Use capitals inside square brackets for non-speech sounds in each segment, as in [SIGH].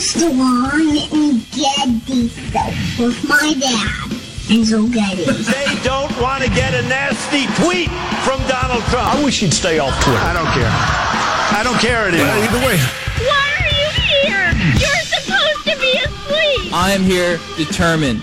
Armstrong and Getty Show with my dad, Enzo Getty. They don't want to get a nasty tweet from Donald Trump. I wish he'd stay off Twitter. I don't care. I don't care anymore. either way. Why are you here? You're supposed to be asleep. I am here determined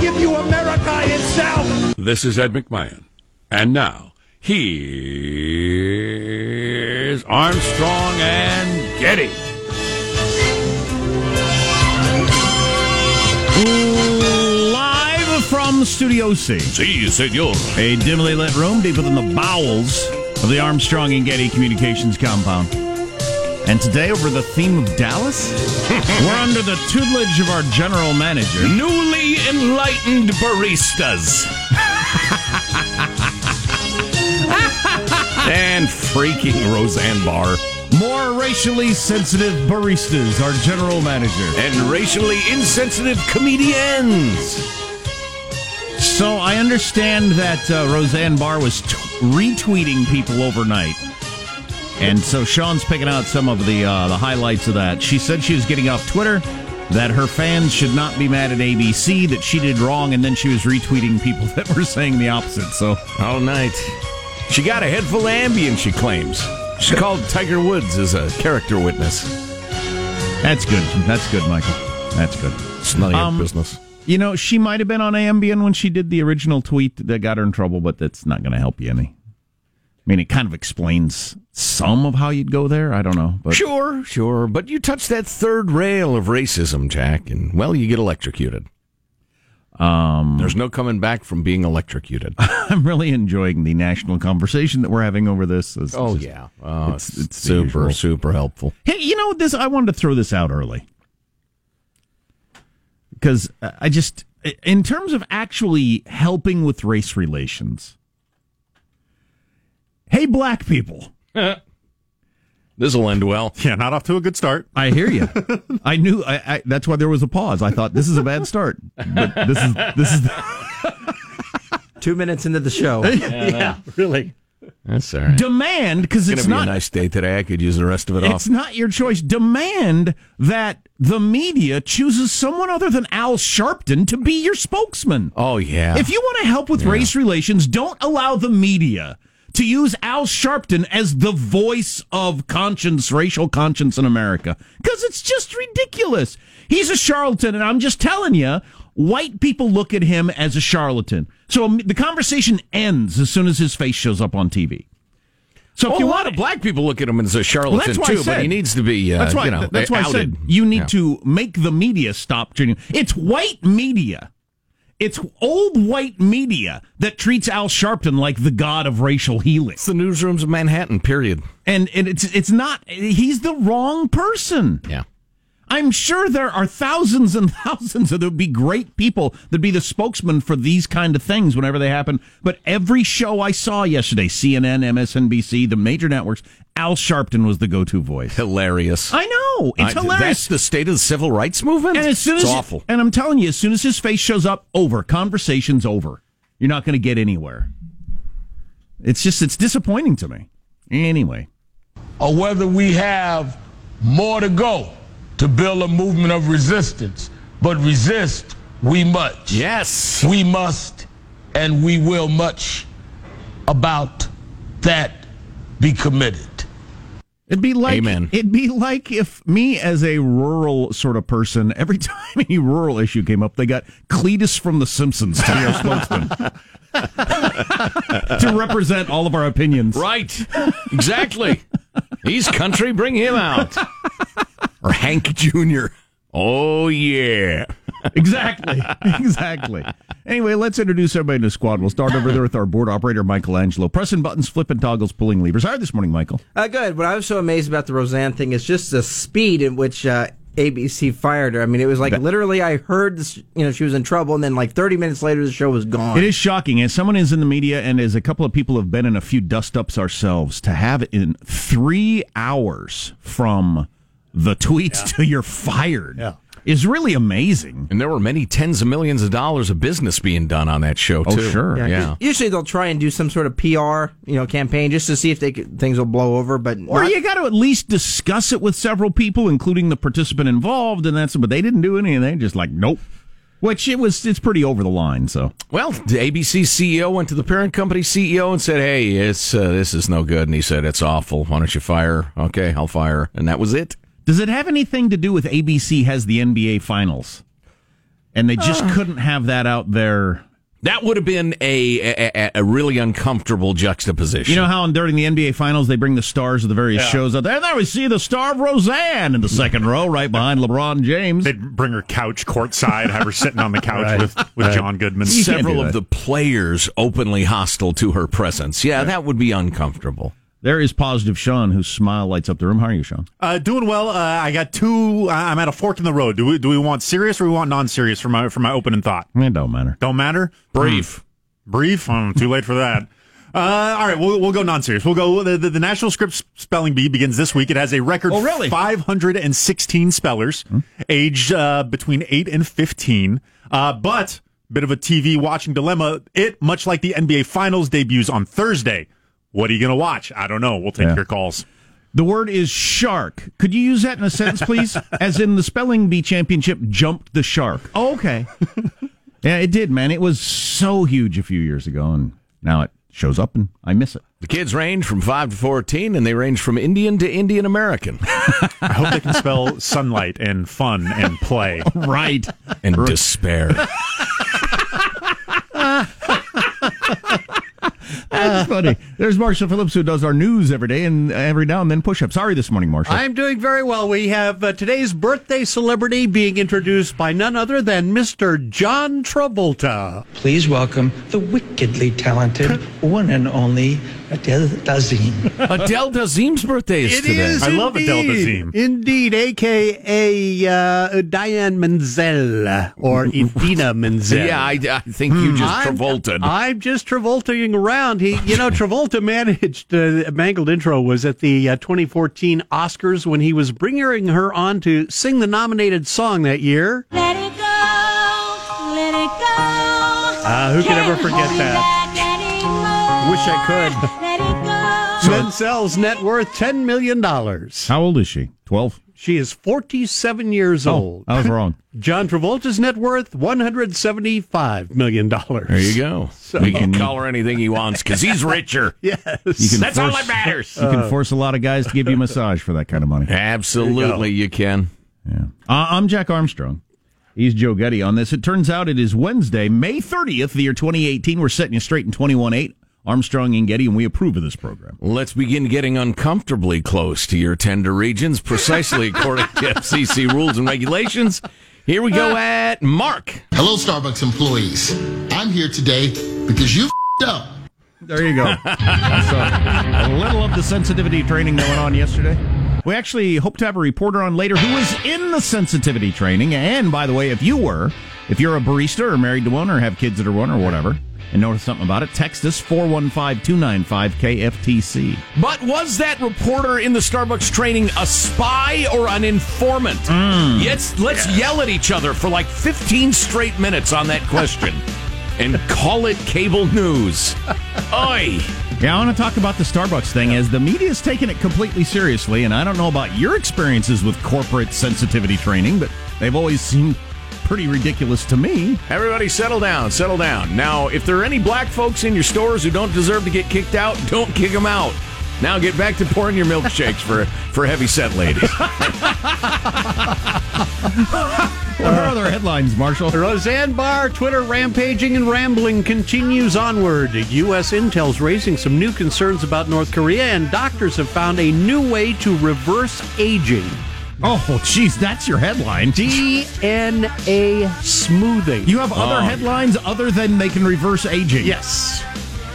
I give you America itself. This is Ed McMahon. And now, here's Armstrong and Getty. Live from Studio C. Si, senor. A dimly lit room deeper than the bowels of the Armstrong and Getty Communications compound. And today, over the theme of Dallas, [LAUGHS] we're under the tutelage of our general manager. Newly enlightened baristas. [LAUGHS] and freaking Roseanne Barr. More racially sensitive baristas, our general manager. And racially insensitive comedians. So I understand that uh, Roseanne Barr was t- retweeting people overnight. And so Sean's picking out some of the uh, the highlights of that. She said she was getting off Twitter, that her fans should not be mad at ABC, that she did wrong, and then she was retweeting people [LAUGHS] that were saying the opposite. So all night. She got a head full of Ambien, she claims. She called Tiger Woods as a character witness. That's good. That's good, Michael. That's good. It's none of your Um, business. You know, she might have been on Ambien when she did the original tweet that got her in trouble, but that's not going to help you any. I mean, it kind of explains some of how you'd go there. I don't know, but Sure, sure. But you touch that third rail of racism, Jack, and, well, you get electrocuted. um, There's no coming back from being electrocuted. [LAUGHS] I'm really enjoying the national conversation that we're having over this. It's Oh, just- yeah. Oh, it's, it's, it's super, usual. super helpful. Hey, you know this? I wanted to throw this out early because I just, in terms of actually helping with race relations. Hey, black people. [LAUGHS] This will end well. Yeah, not off to a good start. I hear you. I knew. I, I, that's why there was a pause. I thought this is a bad start, but this is this is. [LAUGHS] Two minutes into the show. [LAUGHS] yeah, really. That's all right. Demand because It's it's going be not a nice day today. I could use the rest of it off. It's not your choice. Demand that the media chooses someone other than Al Sharpton to be your spokesman. Oh, yeah. If you want to help with race relations, don't allow the media to use Al Sharpton as the voice of conscience, racial conscience in America. Because it's just ridiculous. He's a charlatan, and I'm just telling you, white people look at him as a charlatan. So um, the conversation ends as soon as his face shows up on TV. So you a lot of black people look at him as a charlatan well, that's why I too, but he needs to be, uh, that's why, you know, that's why I said you need Yeah. to make the media stop treating. It's white media. It's old white media that treats Al Sharpton like the god of racial healing. It's the newsrooms of Manhattan. Period. And, and it's it's not. He's the wrong person. Yeah. I'm sure there are thousands and [LAUGHS] thousands of there'd be great people that'd be the spokesman for these kind of things whenever they happen. But every show I saw yesterday, CNN, MSNBC, the major networks, Al Sharpton was the go-to voice. Hilarious. I know it's I- hilarious. That's the state of the civil rights movement. And as soon it's as awful. and I'm telling you, as soon as his face shows up, over conversation's over. You're not going to get anywhere. It's just it's disappointing to me. Anyway, or whether we have more to go to build a movement of resistance. But resist we must. Yes. We must and we will much about that be committed. it'd be like Amen. it'd be like if me as a rural sort of person, every [LAUGHS] time any rural issue came up, they got Cletus from The Simpsons to be our spokesman [LAUGHS] to represent all of our opinions. Right. Exactly. He's country. Bring him out. Or Hank Jr. Oh, yeah. exactly. [LAUGHS] Exactly. Anyway, let's introduce everybody to the squad. We'll start over there with our board operator, Michelangelo. Pressing buttons, flipping toggles, pulling levers. How are this morning, Michael? Uh, good. What I was so amazed about the Roseanne thing is just the speed in which uh, ABC fired her. I mean, it was like literally I heard this, you know she was in trouble, and then like 30 minutes later the show was gone. It is shocking. As someone is in the media, and as a couple of people have been in a few dust ups ourselves, to have it in three hours from the tweets to [LAUGHS] you're fired Yeah. is really amazing. And there were many tens of millions of dollars of business being done on that show, Oh, too. sure. Yeah, 'cause Yeah. Usually they'll try and do some sort of PR, you know, campaign just to see if they could, things will blow over. But Or not- you got to at least discuss it with several people, including the participant involved, and that's. But they didn't do anything. Just like nope. Which it was. It's pretty over the line. So Well, the ABC CEO went to the parent company CEO and said, "Hey, it's uh, this is no good." And he said, "It's awful. Why don't you fire?" Okay, I'll fire. And that was it. Does it have anything to do with ABC has the NBA Finals, and they just uh. couldn't have that out there? That would have been a, a a really uncomfortable juxtaposition. You know how during the NBA Finals they bring the stars of the various shows out there. And there we see the star of Roseanne in the second row, right behind LeBron James. They'd bring her couch courtside, have her sitting on the couch with, with John Goodman. You Several of the players openly hostile to her presence. Yeah, that would be uncomfortable. There is positive Sean, whose smile lights up the room. How are you, Sean? Uh, doing well. Uh, I got two. I'm at a fork in the road. Do we do we want serious or we want non-serious for my for my opening thought? It don't matter. Don't matter. Brief. Brief. Um, too late for that. [LAUGHS] Uh, all right, we'll, we'll go non-serious. We'll go. The, the, the National Scripps Spelling Bee begins this week. It has a record Oh, really? 516 spellers, aged uh, between eight and 15. Uh, but bit of a TV watching dilemma. It, much like the NBA Finals, debuts on Thursday. What are you going to watch? I don't know. We'll take Yeah. your calls. The word is shark. Could you use that in a sentence, please? [LAUGHS] As in the spelling bee championship jumped the shark. Oh, okay. [LAUGHS] yeah, it did, man. It was so huge a few years ago, and now it shows up, and I miss it. The kids range from five to fourteen, and they range from Indian to Indian American [LAUGHS] I hope they can spell sunlight and fun and play. Right. and despair. That's [LAUGHS] funny. There's Marshall Phillips, who does our news every day and every now and then push ups. Sorry this morning, Marshall. I'm doing very well. We have uh, today's birthday celebrity being introduced by none other than Mr. John Travolta. Please welcome the wickedly talented one and only Adele Dazeem. [LAUGHS] Adele Dazeem's birthday is It today. is I love Adele indeed. Dazeem. Indeed, a.k.a. Uh, Diane Menzel or [LAUGHS] Idina Menzel. Yeah, I, I think you just I'm- Travolta. I'm just Travoltaing around. He, you know, Travolta managed uh, mangled intro was at the uh, 2014 Oscars when he was bringing her on to sing the nominated song that year. Let it go, let it go. Uh, who can ever forget that? Wish I could. Let it go. Menzel's net worth $10 million. How old is she? 12? She is 47 years old. I was wrong. [LAUGHS] John Travolta's net worth $175 million. there you go. So, he can call her anything he wants because he's richer. [LAUGHS] Yes. You can That's all that matters. You can force a lot of guys to give you a [LAUGHS] massage for that kind of money. Absolutely, you can. Yeah. Uh, I'm Jack Armstrong. He's Joe Getty on this. It turns out it is Wednesday, May 30th, the year 2018. We're setting you straight in 21.8. Armstrong and Getty, and we approve of this program. Let's begin getting uncomfortably close to your tender regions, precisely according to [LAUGHS] FCC rules and regulations. Here we go ah. at Mark. Hello, Starbucks employees. I'm here today because you fed up. There you go. [LAUGHS] so, a little of the sensitivity training going on yesterday. We actually hope to have a reporter on later who was in the sensitivity training. And by the way, if you were, if you're a barista or married to one or have kids that are one or whatever, and notice something about it, text us 415 295 KFTC. But was that reporter in the Starbucks training a spy or an informant? Mm. Yes, let's yell at each other for like 15 straight minutes on that question [LAUGHS] and call it cable news. Oi! Yeah, I want to talk about the Starbucks thing as the media's taking it completely seriously, and I don't know about your experiences with corporate sensitivity training, but they've always seemed pretty ridiculous to me. Everybody settle down, settle down. Now, if there are any black folks in your stores who don't deserve to get kicked out, don't kick them out. Now get back to pouring your milkshakes for for heavy set ladies. [LAUGHS] What are other headlines, Marshall? Roseanne Barr, Twitter rampaging and rambling continues onward. U.S. intel's raising some new concerns about North Korea, and doctors have found a new way to reverse aging. Oh, jeez, that's your headline. DNA smoothing. You have other Oh. headlines other than they can reverse aging. Yes.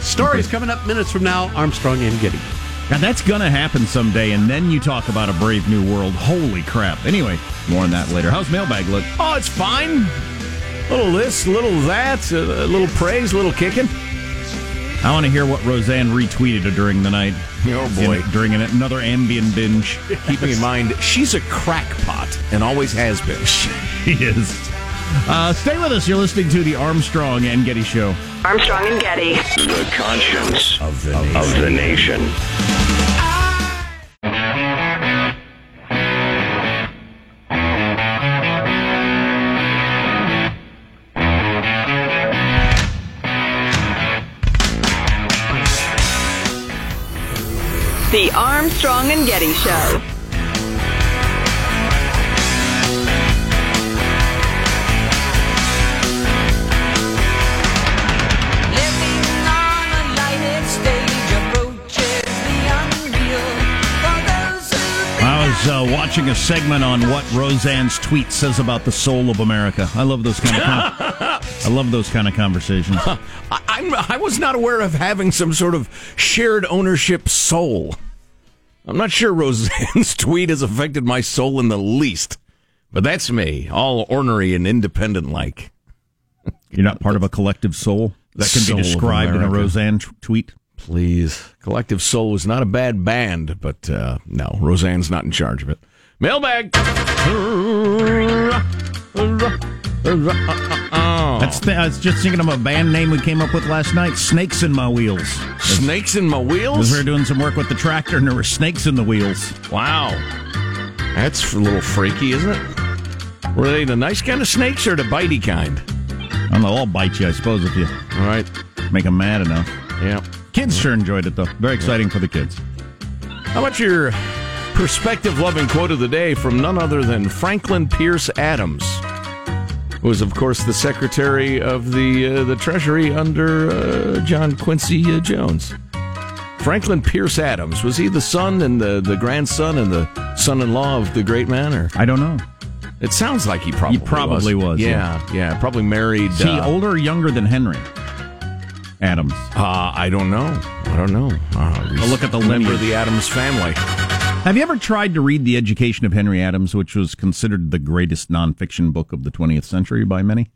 Stories coming up minutes from now. Armstrong and Getty. Now that's gonna happen someday, and then you talk about a brave new world. Holy crap! Anyway, more on that later. How's mailbag look? Oh, it's fine. Little this, little that, a little praise, little kicking. I want to hear what Roseanne retweeted during the night. Oh boy, In- during an, another Ambien binge. Keeping in mind, she's a crackpot and always has been. [LAUGHS] She is. Uh, stay with us. You're listening to the Armstrong and Getty Show. Armstrong and Getty. The conscience of the nation. Of the nation. Armstrong and Getty Show. I was uh, watching a segment on what Roseanne's tweet says about the soul of America. I love those kind of con- [LAUGHS] I love those kind of conversations. I, I'm, I was not aware of having some sort of shared ownership soul. I'm not sure [LAUGHS] Roseanne's tweet has affected my soul in the least, but that's me, all ornery and independent like. You're not part of a collective soul that can Soul be described in a Roseanne t- tweet. Please. Collective Soul was not a bad band, but uh, no, Roseanne's not in charge of it. Mailbag. [LAUGHS] That's the, I was just thinking of a band name we came up with last night. Snakes in my wheels. Snakes in my wheels? we were doing some work with the tractor, and there were snakes in the wheels. Wow. That's a little freaky, isn't it? Were they the nice kind of snakes or the bitey kind? I don't know. I'll bite you, I suppose, if you All right. make them mad enough. Yeah. Kids sure enjoyed it though. Very exciting for the kids. How about your perspective loving quote of the day from none other than Franklin Pierce Adams, was, of course, the Secretary of the uh, the Treasury under uh, John Quincy uh, Jones. Franklin Pierce Adams was he the son and the, the grandson and the son-in-law of the great man, or I don't know. it sounds like he probably probably was, Yeah, yeah, probably married. Is he uh, older or younger than Henry Adams? Uh, I don't know. I don't know. Uh, I'll look at the member of the Adams family. Have you ever tried to read The Education of Henry Adams, which was considered the greatest nonfiction book of the 20th century by many?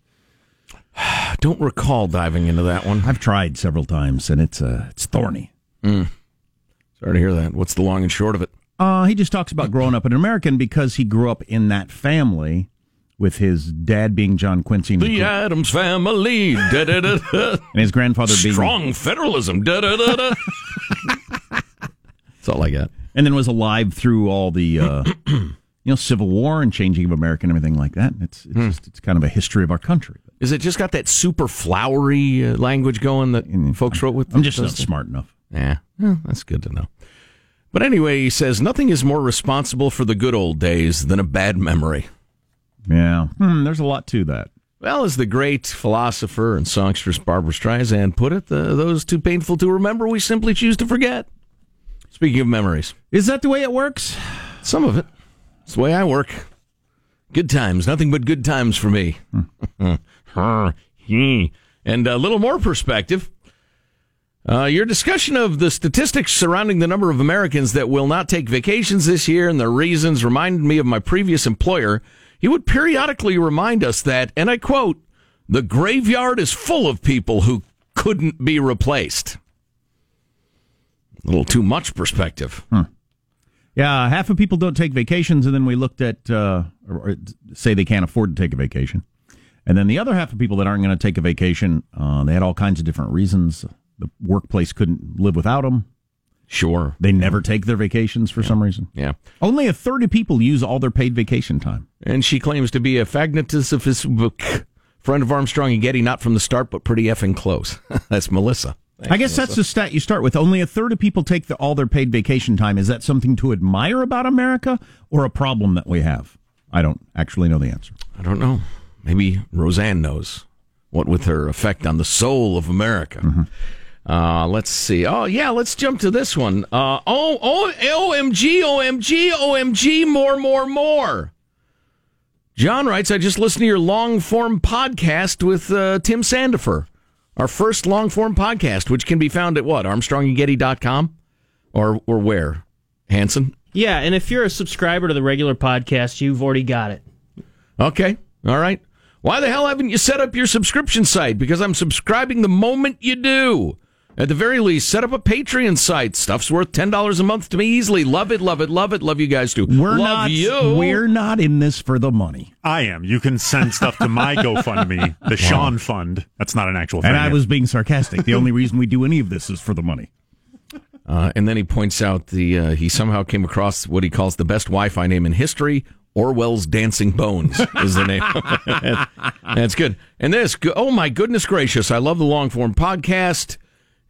I [SIGHS] don't recall diving into that one. I've tried several times, and it's uh, it's thorny. Sorry to hear that. What's the long and short of it? Uh, he just talks about growing up an American because he grew up in that family with his dad being John Quincy The Adams family. Da, da, da, and his grandfather being Strong federalism. [LAUGHS] That's all I got. And then was alive through all the uh, [CLEARS THROAT] you know Civil War and changing of America and everything like that. It's it's, just, it's kind of a history of our country. Is it just got that super flowery uh, language going that folks wrote with? I'm just not smart enough. Yeah, well, that's good to know. But anyway, he says nothing is more responsible for the good old days than a bad memory. Yeah, hmm, there's a lot to that. Well, as the great philosopher and songstress Barbra Streisand put it, the, those too painful to remember, we simply choose to forget. Speaking of memories, Is that the way it works? some of it. It's the way I work. Good times, nothing but good times for me. [LAUGHS] and a little more perspective. Uh, your discussion of the statistics surrounding the number of Americans that will not take vacations this year and their reasons reminded me of my previous employer. He would periodically remind us that, and I quote, the graveyard is full of people who couldn't be replaced. A little too much perspective. Yeah, half of people don't take vacations, and then we looked at uh, or, or say they can't afford to take a vacation, and then the other half of people that aren't going to take a vacation, uh, they had all kinds of different reasons. The workplace couldn't live without them. Sure. They never take their vacations for some reason. Yeah. Only a third of people use all their paid vacation time. And she claims to be a fagnatist of his book. friend of Armstrong and Getty, not from the start, but pretty effing close. [LAUGHS] that's Melissa. I guess that's the stat you start with. Only a third of people take the, all their paid vacation time. Is that something to admire about America or a problem that we have? I don't actually know the answer. I don't know. Maybe Roseanne knows what with her effect on the soul of America. Uh, let's see. Oh, yeah, let's jump to this one. Uh, oh, oh, OMG, OMG, OMG, more, more, more. John writes, I just listened to your long form podcast with uh, Tim Sandefur, our first long form podcast, which can be found at what? ArmstrongandGetty.com? or or where? Hanson. Yeah, and if you're a subscriber to the regular podcast, you've already got it. Okay. All right. Why the hell haven't you set up your subscription site? Because I'm subscribing the moment you do. At the very least, set up a Patreon site. Stuff's worth ten dollars a month to me easily. Love it, love it, love it. Love you guys too. We're love not. you. We're not in this for the money. I am. You can send stuff to my [LAUGHS] GoFundMe, the Sean Fund. That's not an actual thing. And I yet. was being sarcastic. The only reason we do any of this is for the money. [LAUGHS] Uh, and then he points out the uh, he somehow came across what he calls the best Wi-Fi name in history. Orwell's Dancing Bones is the name. [LAUGHS] That's good. And this, oh my goodness gracious! I love the long form podcast.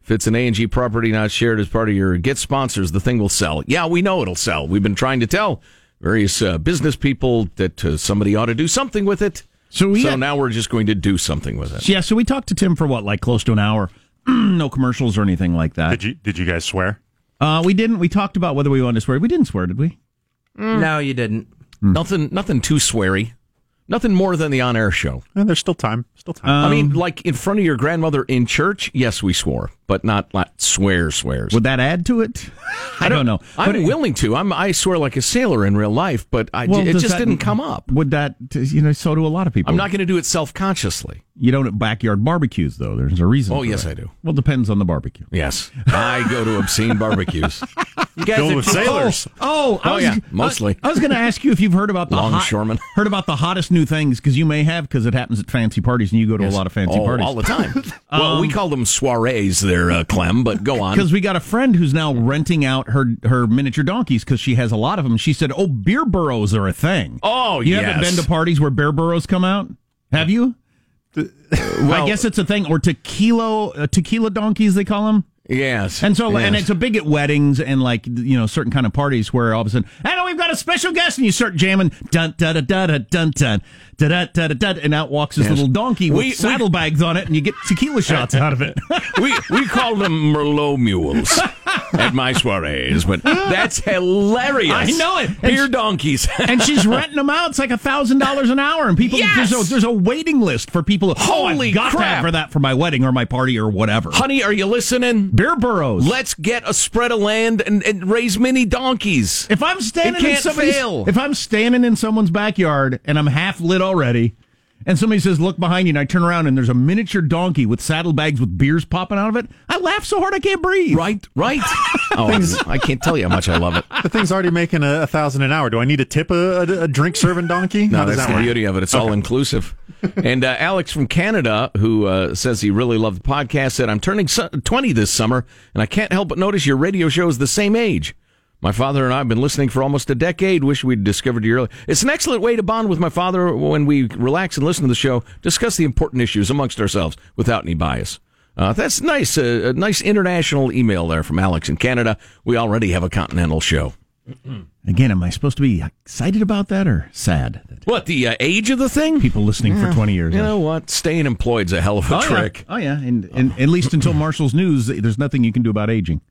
If it's an A&G property not shared as part of your Get sponsors, the thing will sell. Yeah, we know it'll sell. We've been trying to tell various uh, business people that uh, somebody ought to do something with it. So, we so had- now we're just going to do something with it. Yeah, so we talked to Tim for what, like close to an hour. [CLEARS THROAT] no commercials or anything like that. Did you Did you guys swear? Uh, we didn't. We talked about whether we wanted to swear. We didn't swear, did we? No, you didn't. Nothing, nothing too sweary. Nothing more than the on-air show. And there's still time. Still time. I Um, mean, like in front of your grandmother in church, yes, we swore, but not like swear swears. Would that add to it? I don't know. I'm But willing to. I'm I swear like a sailor in real life, but I, Well, it just that- didn't come up. Would that, you know, so do a lot of people. I'm not going to do it self-consciously. You don't at backyard barbecues, though. There's a reason. Oh, for yes, that. I do. Well, depends on the barbecue. Yes, I go to obscene barbecues. [LAUGHS] You guys Filled with sailors. Oh, I Oh, was, yeah, mostly. I, was going to ask you if you've heard about the Longshoremen. hot, [LAUGHS] heard about the hottest new things because you may have because it happens at fancy parties and you go to Yes. a lot of fancy Oh, parties all the time. [LAUGHS] well, we call them soirees there, uh, Clem. But go on. Because we got a friend who's now renting out her her miniature donkeys because she has a lot of them. She said, "Oh, beer burros are a thing." Oh, you yes. haven't been to parties where beer burros come out? Have you? [LAUGHS] I guess it's a thing, or tequila uh, tequila donkeys they call them. Yes, And so, and yes. it's a big at weddings and like you know certain kind of parties where all of a sudden, and we've got a special guest, and you start jamming dun dun dun dun dun dun dun dun dun dun, dun and out walks this Yes. little donkey with We- we- saddlebags on it, and you get tequila shots out of it. [LAUGHS] we we call them Merlot mules at my soirees, but that's hilarious. I know it. And Beer she- donkeys. and she's [LAUGHS] renting them out. It's like a thousand dollars an hour, and people Yes! there's a there's a waiting list for people. oh, Holy I've got crap. for that for my wedding or my party or whatever. Honey, are you listening? Beer burros. Let's get a spread of land and, and raise mini donkeys. if I'm standing in somebody's, fail. if I'm standing in someone's backyard and I'm half lit already, and somebody says, "Look behind you," and I turn around and there's a miniature donkey with saddlebags with beers popping out of it, I laugh so hard I can't breathe. Right, right. [LAUGHS] oh, I can't tell you how much I love it. The thing's already making a, a thousand an hour. Do I need to tip a, a, a drink serving donkey? No, How does that's that the work? beauty of it. It's all inclusive. and uh, Alex from Canada, who uh, says he really loved the podcast, said, I'm turning 20 this summer, and I can't help but notice your radio show is the same age. My father and I have been listening for almost a decade. Wish we'd discovered you earlier. It's an excellent way to bond with my father when we relax and listen to the show, discuss the important issues amongst ourselves without any bias. Uh, that's nice. Uh, a nice international email there from Alex in Canada. We already have a continental show. [CLEARS THROAT] Again, am I supposed to be excited about that or sad? What, the uh, age of the thing? People listening for 20 years. You know what? Staying employed's a hell of a oh, trick. Yeah. Oh yeah, and, and at least until Marshall's news, there's nothing you can do about aging.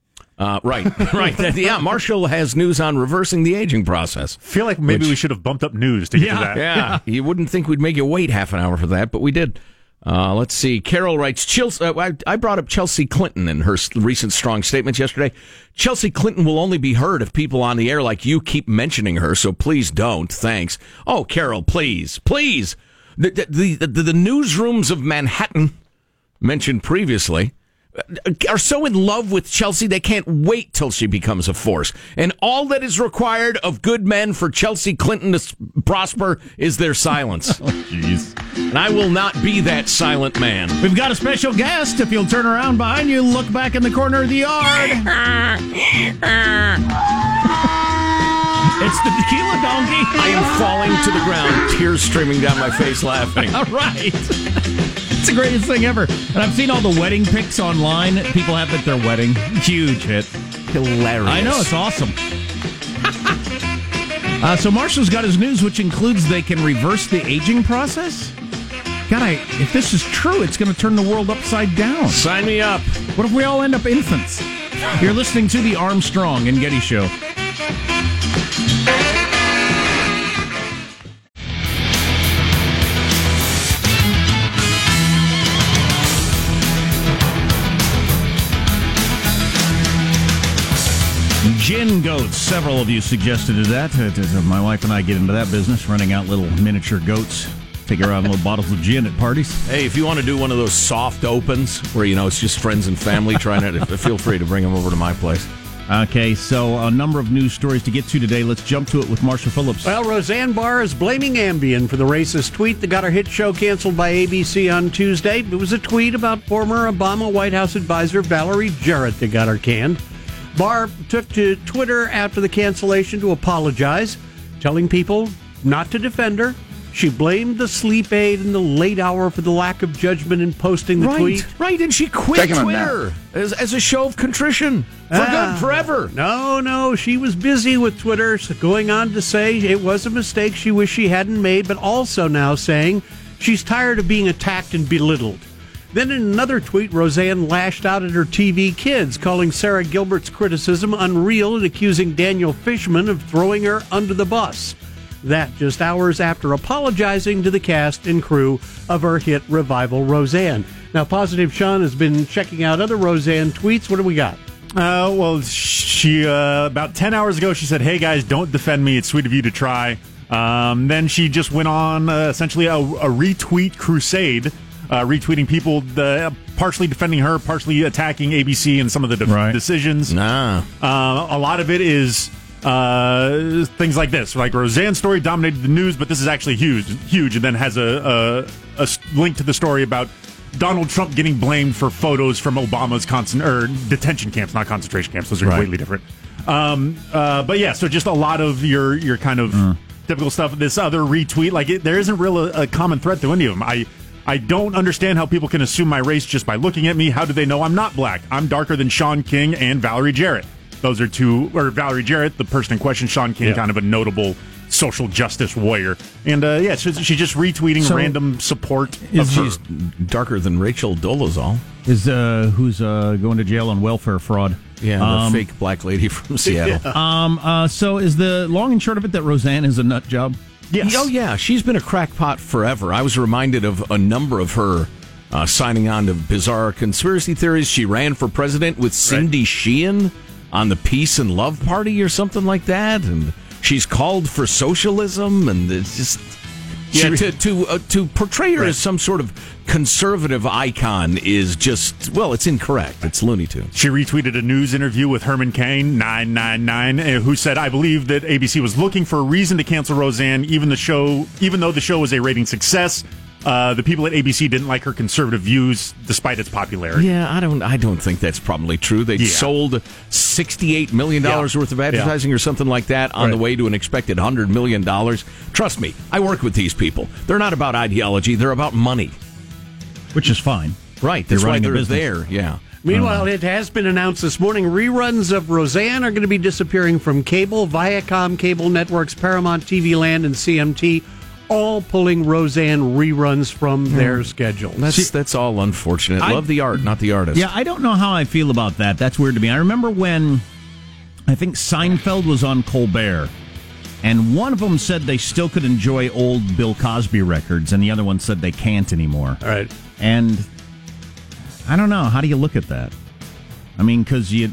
Uh, right, [LAUGHS] right. [LAUGHS] Yeah, Marshall has news on reversing the aging process. feel like maybe Which- we should have bumped up news to get to that. Yeah, [LAUGHS] you wouldn't think we'd make you wait half an hour for that, but we did. Uh, let's see. Carol writes, Chelsea, uh, I, I brought up Chelsea Clinton in her s- recent strong statements yesterday. Chelsea Clinton will only be heard if people on the air like you keep mentioning her, so please don't. Thanks. Oh, Carol, please, please. The, the, the, the, newsrooms of Manhattan, mentioned previously, are so in love with Chelsea they can't wait till she becomes a force. And all that is required of good men for Chelsea Clinton to s- prosper is their silence. [LAUGHS] Oh, jeez. and I will not be that silent man. We've got a special guest. If you'll turn around behind you, look back in the corner of the yard. [LAUGHS] it's the tequila donkey. I am falling to the ground, tears streaming down my face, laughing. [LAUGHS] All right. It's the greatest thing ever. And I've seen all the wedding pics online. People have at their wedding. Huge hit. Hilarious. I know, it's awesome. [LAUGHS] uh, so Marshall's got his news, which includes they can reverse the aging process. God, I, if this is true, it's going to turn the world upside down. Sign me up. What if we all end up infants? You're listening to the Armstrong and Getty Show. Gin goats. Several of you suggested that. Uh, My wife and I get into that business, running out little miniature goats. Take around little bottles of gin at parties. Hey, if you want to do one of those soft opens where you know it's just friends and family trying to, [LAUGHS] feel free to bring them over to my place. Okay, so a number of news stories to get to today. Let's jump to it with Marshall Phillips. Well, Roseanne Barr is blaming Ambien for the racist tweet that got her hit show canceled by ABC on Tuesday. It was a tweet about former Obama White House advisor Valerie Jarrett that got her canned. Barr took to Twitter after the cancellation to apologize, telling people not to defend her. She blamed the sleep aid in the late hour for the lack of judgment in posting the right, tweet. right, and she quit Twitter as, as a show of contrition for Ah. good, forever. No, no, she was busy with Twitter, so going on to say it was a mistake she wished she hadn't made, but also now saying she's tired of being attacked and belittled. Then in another tweet, Roseanne lashed out at her TV kids, calling Sara Gilbert's criticism unreal and accusing Daniel Fishman of throwing her under the bus. That just hours after apologizing to the cast and crew of her hit revival Roseanne. Now, Positive Sean has been checking out other Roseanne tweets. What do we got? Uh, well, she uh, about ten hours ago she said, "Hey guys, don't defend me. It's sweet of you to try." Um, then she just went on uh, essentially a, a retweet crusade, uh, retweeting people, uh, partially defending her, partially attacking ABC and some of the de- decisions. Nah, uh, a lot of it is uh, things like this, like Roseanne's story dominated the news, but this is actually huge, huge, and then has a link to the story about Donald Trump getting blamed for photos from Obama's concent- or detention camps, not concentration camps. Those are Right. completely different. Um, uh, but yeah, so just a lot of your your kind of typical stuff. This other retweet, like it, there isn't real a, a common thread to any of them. I. I don't understand how people can assume my race just by looking at me. How do they know I'm not black? I'm darker than Shaun King and Valerie Jarrett. Those are two, or Valerie Jarrett, the person in question, Shaun King, Yeah. kind of a notable social justice warrior. And uh, yeah, she's, she's just retweeting So- random support of Is her. she's darker than Rachel Dolezal? Is uh, who's uh, going to jail on welfare fraud? Yeah, the Um, fake black lady [LAUGHS] from Seattle. [LAUGHS] Um. Uh. So is the long and short of it that Roseanne is a nut job? Yes. Oh, yeah. She's been a crackpot forever. I was reminded of a number of her uh, signing on to bizarre conspiracy theories. She ran for president with Cindy Sheehan on the Peace and Love Party or something like that. And she's called for socialism. And it's just. Yeah, to to uh, to portray her as some sort of conservative icon is just well, it's incorrect. It's Looney Tunes. She retweeted a news interview with Herman Cain, 999, uh, who said, I believe that ABC was looking for a reason to cancel Roseanne, even the show, even though the show was a rating success. Uh, the people at ABC didn't like her conservative views despite its popularity. Yeah, I don't. I don't think that's probably true. They Yeah. sold sixty-eight million dollars worth of advertising or something like that on the way to an expected hundred million dollars. Trust me, I work with these people. They're not about ideology. They're about money. Which is fine. Right. They're That's why running a they're business. there. Yeah. Meanwhile, it has been announced this morning reruns of Roseanne are going to be disappearing from cable, Viacom cable networks, Paramount TV Land, and CMT, all pulling Roseanne reruns from hmm. their schedule. That's that's all unfortunate. I- Love the art, not the artist. Yeah, I don't know how I feel about that. That's weird to me. I remember when I think Seinfeld was on Colbert, and one of them said they still could enjoy old Bill Cosby records, and the other one said they can't anymore. All right. And I don't know. How do you look at that? I mean, because you.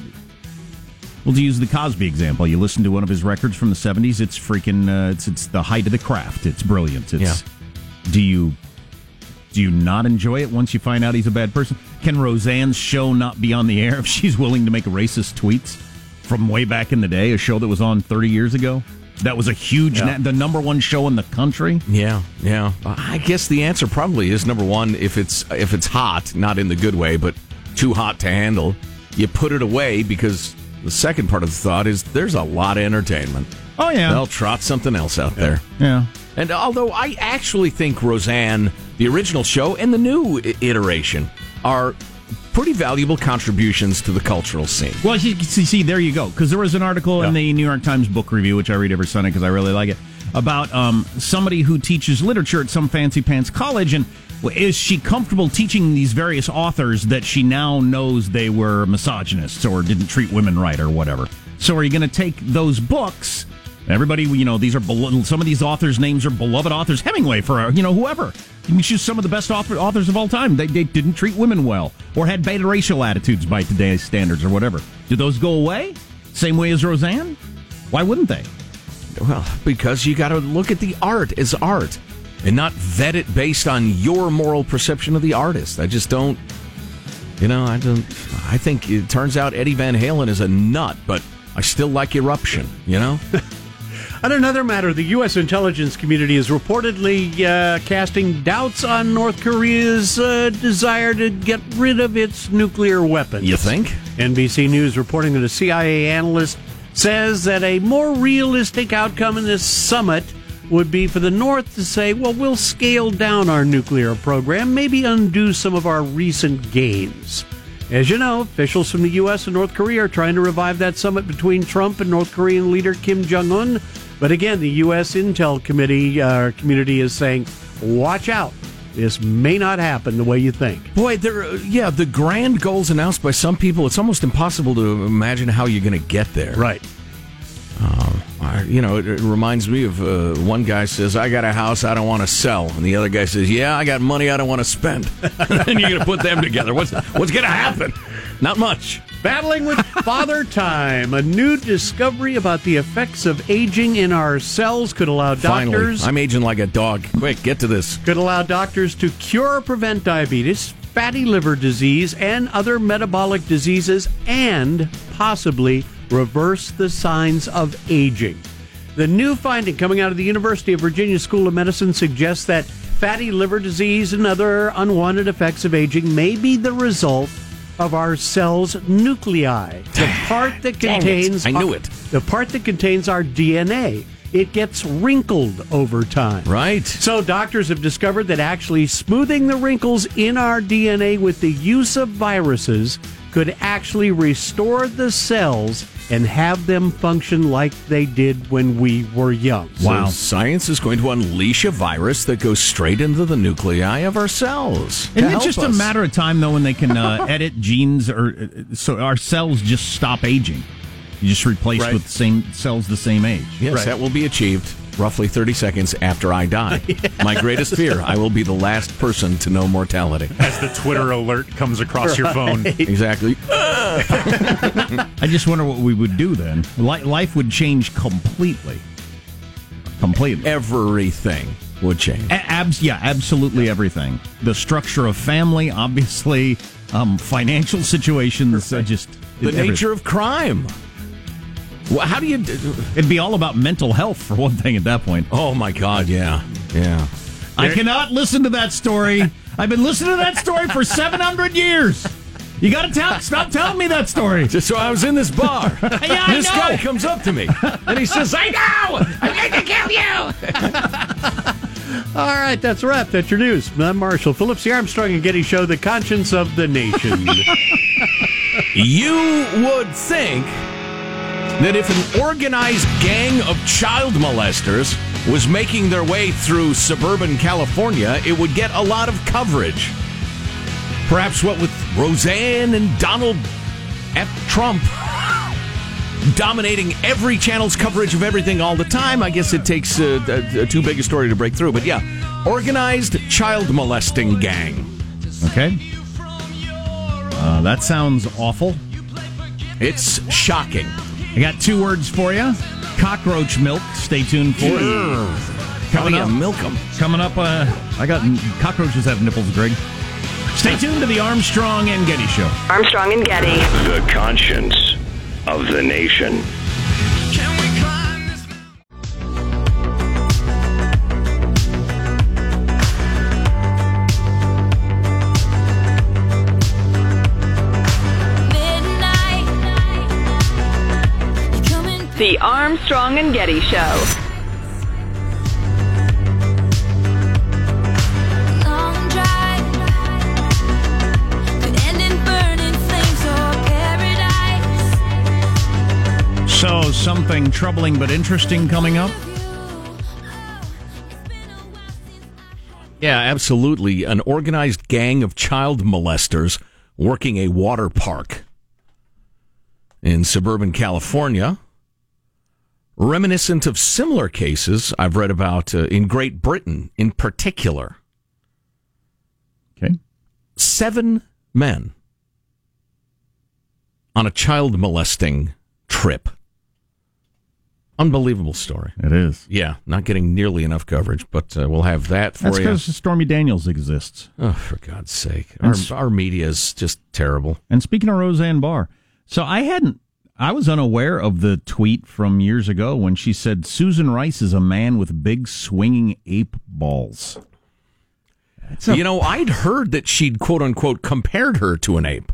Well, to use the Cosby example, you listen to one of his records from the '70s. It's freaking. Uh, it's it's the height of the craft. It's brilliant. It's. Yeah. Do you do you not enjoy it once you find out he's a bad person? Can Roseanne's show not be on the air if [LAUGHS] she's willing to make racist tweets from way back in the day? A show that was on 30 years ago? That was a huge, Yeah. na- the number one show in the country? Yeah, yeah. I guess the answer probably is number one. If it's if it's hot, not in the good way, but too hot to handle, you put it away because the second part of the thought is there's a lot of entertainment. Oh, yeah. They'll trot something else out there. Yeah. And although I actually think Roseanne, the original show, and the new iteration are pretty valuable contributions to the cultural scene. Well, see, see, there you go. Because there was an article in the New York Times book review, which I read every Sunday because I really like it, about um, somebody who teaches literature at some fancy pants college, and is she comfortable teaching these various authors that she now knows they were misogynists or didn't treat women right or whatever? So, are you going to take those books? Everybody, you know, these are some of these authors' names are beloved authors. Hemingway, for you know, whoever. You can choose some of the best author- authors of all time. They, they didn't treat women well or had beta racial attitudes by today's standards or whatever. Do those go away? Same way as Roseanne? Why wouldn't they? Well, because you got to look at the art as art and not vet it based on your moral perception of the artist. I just don't, you know, I don't, I think it turns out Eddie Van Halen is a nut, but I still like Eruption, you know? [LAUGHS] On another matter, the U.S. intelligence community is reportedly uh, casting doubts on North Korea's uh, desire to get rid of its nuclear weapons. You think? NBC News reporting that a CIA analyst says that a more realistic outcome in this summit would be for the North to say, well, we'll scale down our nuclear program, maybe undo some of our recent gains. As you know, officials from the U.S. and North Korea are trying to revive that summit between Trump and North Korean leader Kim Jong un. But again, the U.S. Intel Committee uh, community is saying, watch out. This may not happen the way you think. Boy, there, uh, yeah, the grand goals announced by some people, it's almost impossible to imagine how you're going to get there. Right. Um, I- you know, it, it reminds me of uh, one guy says, I got a house I don't want to sell. And the other guy says, Yeah, I got money I don't want to spend. [LAUGHS] and you're going to put them together. What's, what's going to happen? Not much. Battling with [LAUGHS] Father Time, a new discovery about the effects of aging in our cells could allow doctors. Finally, I'm aging like a dog. Quick, get to this. could allow doctors to cure or prevent diabetes, fatty liver disease, and other metabolic diseases, and possibly reverse the signs of aging. The new finding coming out of the University of Virginia School of Medicine suggests that fatty liver disease and other unwanted effects of aging may be the result of our cells' nuclei, the part that contains I knew it. the part that contains our DNA. It gets wrinkled over time. Right. So doctors have discovered that actually smoothing the wrinkles in our DNA with the use of viruses could actually restore the cells and have them function like they did when we were young. Wow. So science is going to unleash a virus that goes straight into the nuclei of our cells. to Isn't it help just a matter of time though when they can uh, [LAUGHS] edit genes or uh, so our cells just stop aging? You just replace Right. with the same cells the same age. Yes, that will be achieved roughly 30 seconds after I die. [LAUGHS] My greatest fear, I will be the last person to know mortality. As the Twitter alert comes across your phone. Exactly. [LAUGHS] I just wonder what we would do then. Life would change completely. Completely. Everything would change. A- abs- yeah, absolutely everything. The structure of family, obviously, um, financial [LAUGHS] situations, uh, just The everything. nature of crime. Well, how do you? It'd be all about mental health for one thing at that point. Oh my God! Yeah, yeah. I cannot listen to that story. [LAUGHS] I've been listening to that story for 700 years. You got to tell, stop telling me that story. Just so I was in this bar. [LAUGHS] yeah, I this know. guy comes up to me and he says, "I know, I'm going to kill you." [LAUGHS] All right, that's a wrap. That's your news. I'm Marshall Phillips, the Armstrong and Getty Show, the conscience of the nation. You would think that if an organized gang of child molesters was making their way through suburban California, it would get a lot of coverage. Perhaps what with Roseanne and Donald F. Trump [LAUGHS] dominating every channel's coverage of everything all the time, I guess it takes uh, a too big a story to break through. But yeah, organized child molesting gang. Okay. Uh, that sounds awful. It's shocking. I got two words for you cockroach milk. Stay tuned for it. Coming do you up, milk them? coming up, uh, I got cockroaches have nipples, Greg. Stay tuned to the Armstrong and Getty Show. Armstrong and Getty. The conscience of the nation. The Armstrong and Getty Show. So, something troubling but interesting coming up. Yeah, absolutely. An organized gang of child molesters working a water park in suburban California, reminiscent of similar cases I've read about uh, in Great Britain in particular. Okay. Seven men on a child molesting trip. Unbelievable story. It is. Yeah, not getting nearly enough coverage, but uh, we'll have that for That's you. because Stormy Daniels exists. Oh, for God's sake. Our, s- our media is just terrible. And speaking of Roseanne Barr, so I hadn't, I was unaware of the tweet from years ago when she said Susan Rice is a man with big swinging ape balls. a- you know, I'd heard that she'd quote unquote compared her to an ape.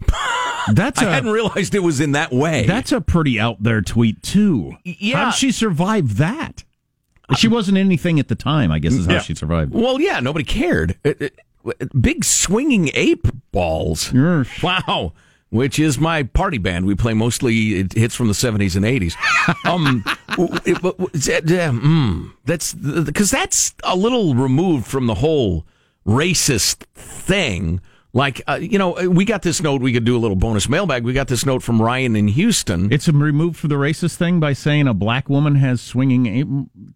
[LAUGHS] That's I a- hadn't realized it was in that way. That's a pretty out there tweet too. yeah. How'd she survive that? She wasn't anything at the time, I guess is how Yeah. she survived. Well, yeah, nobody cared. It- it- big swinging ape balls. Wow. Which is my party band. We play mostly it hits from the 70s and 80s. [LAUGHS] Um, it- but- yeah, mm, that's because that's a little removed from the whole racist thing. Like, uh, you know, we got this note. We could do a little bonus mailbag. We got this note from Ryan in Houston. It's removed from the racist thing by saying a black woman has swinging ape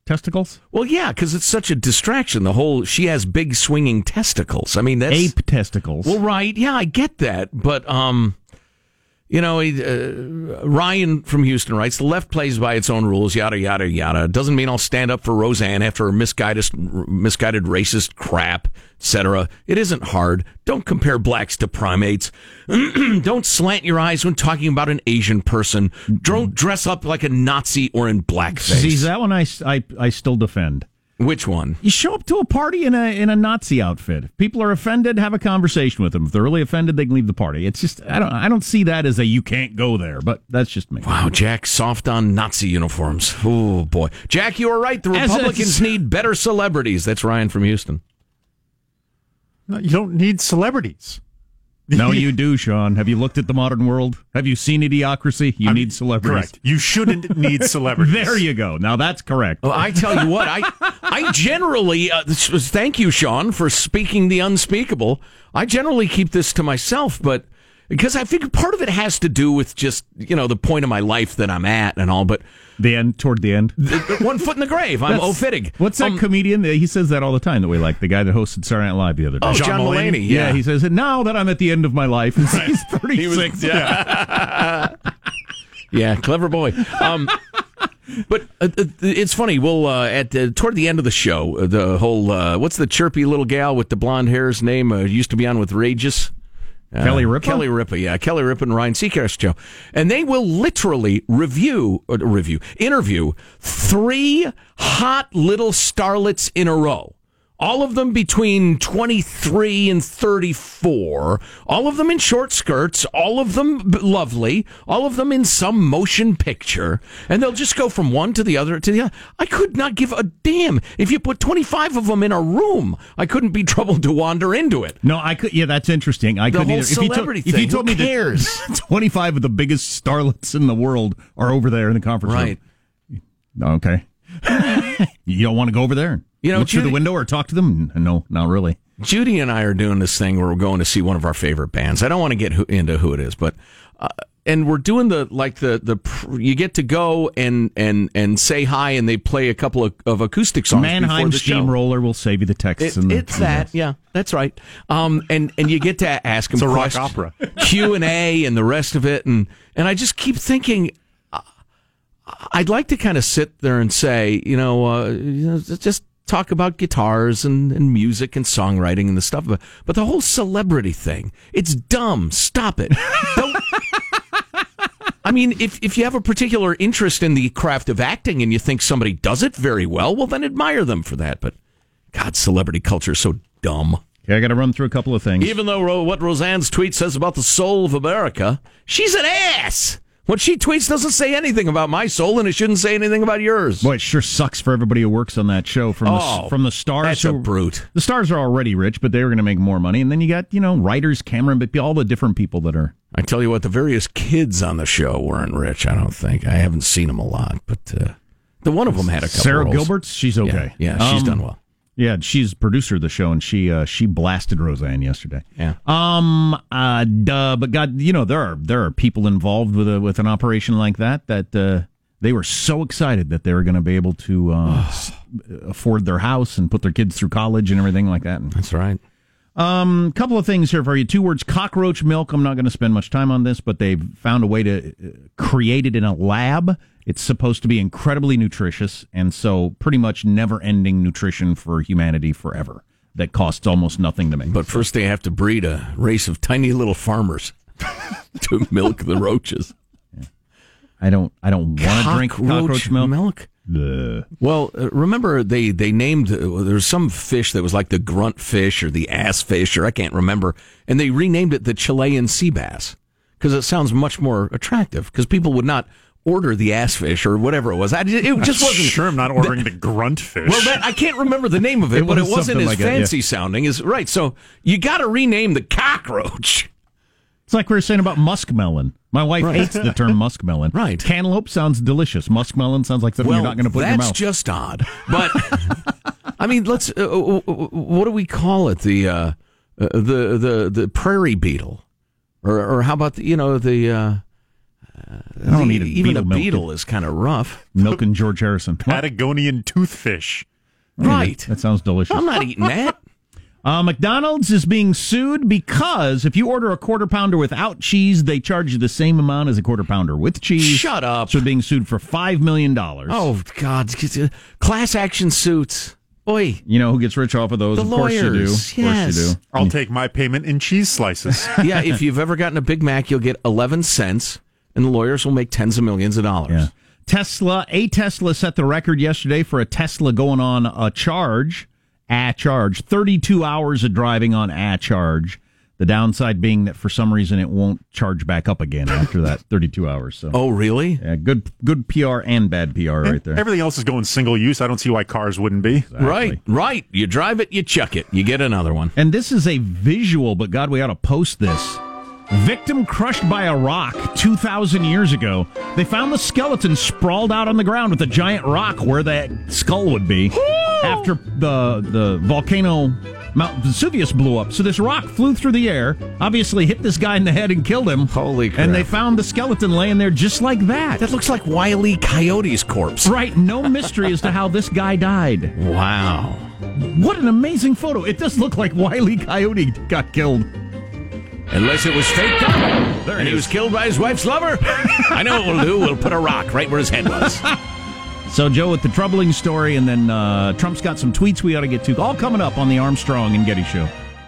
testicles. Well, yeah, because it's such a distraction. The whole she has big swinging testicles. I mean, that's Ape testicles. Well, right, yeah, I get that, but um, you know, uh, Ryan from Houston writes: the left plays by its own rules, yada yada yada. Doesn't mean I'll stand up for Roseanne after her misguided, misguided racist crap, etc. It isn't hard. Don't compare blacks to primates. [CLEARS THROAT] Don't slant your eyes when talking about an Asian person. Don't dress up like a Nazi or in blackface. See, that one I, I, I still defend. Which one? You show up to a party in a in a Nazi outfit. If people are offended, have a conversation with them. If they're really offended, they can leave the party. It's just I don't I don't see that as a you can't go there, but that's just me. Wow, Jack, soft on Nazi uniforms. Oh boy, Jack, you are right. The Republicans [LAUGHS] need better celebrities. That's Ryan from Houston. No, you don't need celebrities. [LAUGHS] No, you do, Sean. Have you looked at the modern world? Have you seen Idiocracy? You need celebrities. Correct. You shouldn't [LAUGHS] need celebrities. there you go. Now that's correct. Well, I tell you what, I I generally uh, this was, thank you, Sean, for speaking the unspeakable. I generally keep this to myself, but because I think part of it has to do with just you know the point of my life that I'm at and all. But the end, toward the end, the, the one foot in the grave. I'm Ofittig. What's that comedian? He says that all the time. That we like the guy that hosted Saturday Night Live the other day. Oh, John John Mulaney? Mulaney, Yeah. yeah. he says it now that I'm at the end of my life. He's, he's 36. [LAUGHS] yeah. [LAUGHS] yeah, clever boy. Um, but uh, uh, it's funny. We'll uh, at uh, toward the end of the show, uh, the whole uh, what's the chirpy little gal with the blonde hair's name? Uh, used to be on with Regis. Uh, Kelly Ripa? Kelly Ripa, yeah, Kelly Ripa and Ryan Seacrest show, and they will literally review, uh, review, interview three hot little starlets in a row. All of them between 23 and 34. All of them in short skirts. All of them lovely. All of them in some motion picture. And they'll just go from one to the other to the other. I could not give a damn. If you put 25 of them in a room, I couldn't be [LAUGHS] troubled to wander into it. No, I could. Yeah, that's interesting. I The couldn't whole either. If you, celebrity told, if you thing, told me cares? that [LAUGHS] 25 of the biggest starlets in the world are over there in the conference Right. room. Okay. [LAUGHS] you don't want to go over there? You know, look through the window or talk to them? No, not really. Judy and I are doing this thing where we're going to see one of our favorite bands. I don't want to get who, into who it is, but uh, and we're doing the like the the you get to go and and and say hi, and they play a couple of, of acoustic songs. Mannheim. Steamroller will save you the texts. It- and the, it's that, yeah, that's right. Um, and and you get to ask them It's a rock questions, opera. [LAUGHS] Q and A, and the rest of it, and and I just keep thinking. uh, I'd like to kind of sit there and say, you know, uh, you know, just talk about guitars and, and music and songwriting and the stuff, but, but the whole celebrity thing, it's dumb. Stop it. [LAUGHS] I mean, if, if you have a particular interest in the craft of acting and you think somebody does it very well, well, then admire them for that. But God, celebrity culture is so dumb. Okay, I got to run through a couple of things. Even though Ro- what Roseanne's tweet says about the soul of America, she's an ass. What she tweets doesn't say anything about my soul, and it shouldn't say anything about yours. Boy, it sure sucks for everybody who works on that show. From Oh, the from the stars, that's a brute. The stars are already rich, but they were going to make more money, and then you got you know writers, camera, but all the different people that are. I tell you what, the various kids on the show weren't rich. I don't think I haven't seen them a lot, but uh, the one of them had a couple. Sara roles. Gilbert's, she's okay. Yeah, yeah, she's Um, done well. Yeah, she's producer of the show, and she uh, she blasted Roseanne yesterday. Yeah. Um. Uh. Duh. But God, you know there are there are people involved with a with an operation like that that uh, they were so excited that they were going to be able to uh, [SIGHS] afford their house and put their kids through college and everything like that. That's right. Um, a couple of things here for you. Two words: cockroach milk. I'm not going to spend much time on this, but they've found a way to uh, create it in a lab. It's supposed to be incredibly nutritious, and so pretty much never-ending nutrition for humanity forever. That costs almost nothing to make. But first, they have to breed a race of tiny little farmers [LAUGHS] to milk the roaches. I don't. I don't want to drink cockroach milk. milk? Well, uh, remember they they named uh, there was some fish that was like the grunt fish or the ass fish or I can't remember, and they renamed it the Chilean sea bass because it sounds much more attractive because people would not order the ass fish or whatever it was. I, it just wasn't sure. I'm not ordering the grunt fish. Well, that, I can't remember the name of it, It but it was wasn't as like that, yeah. fancy sounding as right. So you got to rename the cockroach. It's like we were saying about muskmelon. My wife Right. hates the term [LAUGHS] muskmelon. Right. Cantaloupe sounds delicious. Muskmelon sounds like something well, you're not going to put in your mouth. that's just odd. But [LAUGHS] I mean, let's. Uh, uh, uh, what do we call it? The uh, uh, the the the prairie beetle, or or how about the you know the. Uh, I don't the- need a even beetle a milking. beetle is kind of rough. Milking George Harrison. Patagonian toothfish. Right. That sounds delicious. I'm not eating that. Uh, McDonald's is being sued because if you order a quarter pounder without cheese, they charge you the same amount as a quarter pounder with cheese. Shut up. So being sued for $5 million. Oh God! Class action suits. Oi. You know who gets rich off of those? The of course you do. lawyers, Of course yes. you do. I'll take my payment in cheese slices. [LAUGHS] yeah, if you've ever gotten a Big Mac, you'll get 11 cents, and the lawyers will make tens of millions of dollars. Yeah. Tesla, a Tesla set the record yesterday for a Tesla going on a charge, a charge, 32 hours of driving on a charge. The downside being that for some reason it won't charge back up again after that [LAUGHS] 32 hours. So, Oh, really? yeah, good, good PR and bad PR eh, right there. Everything else is going single use. I don't see why cars wouldn't be. Right, right. You drive it, you chuck it, you get another one. And this is a visual, but God, we ought to post this. Victim crushed by a rock 2,000 years ago. They found the skeleton sprawled out on the ground with a giant rock where that skull would be after the, the volcano Mount Vesuvius blew up. So this rock flew through the air, obviously hit this guy in the head and killed him. Holy crap. And they found the skeleton laying there just like that. That looks like Wile E. Coyote's corpse. Right, no [LAUGHS] mystery as to how this guy died. Wow. What an amazing photo. It does look like Wile E. Coyote got killed. Unless it was faked up. There and he is. was killed by his wife's lover. [LAUGHS] I know what we'll do. We'll put a rock right where his head was. [LAUGHS] So, Joe, with the troubling story, and then uh, Trump's got some tweets we ought to get to. All coming up on the Armstrong and Getty Show.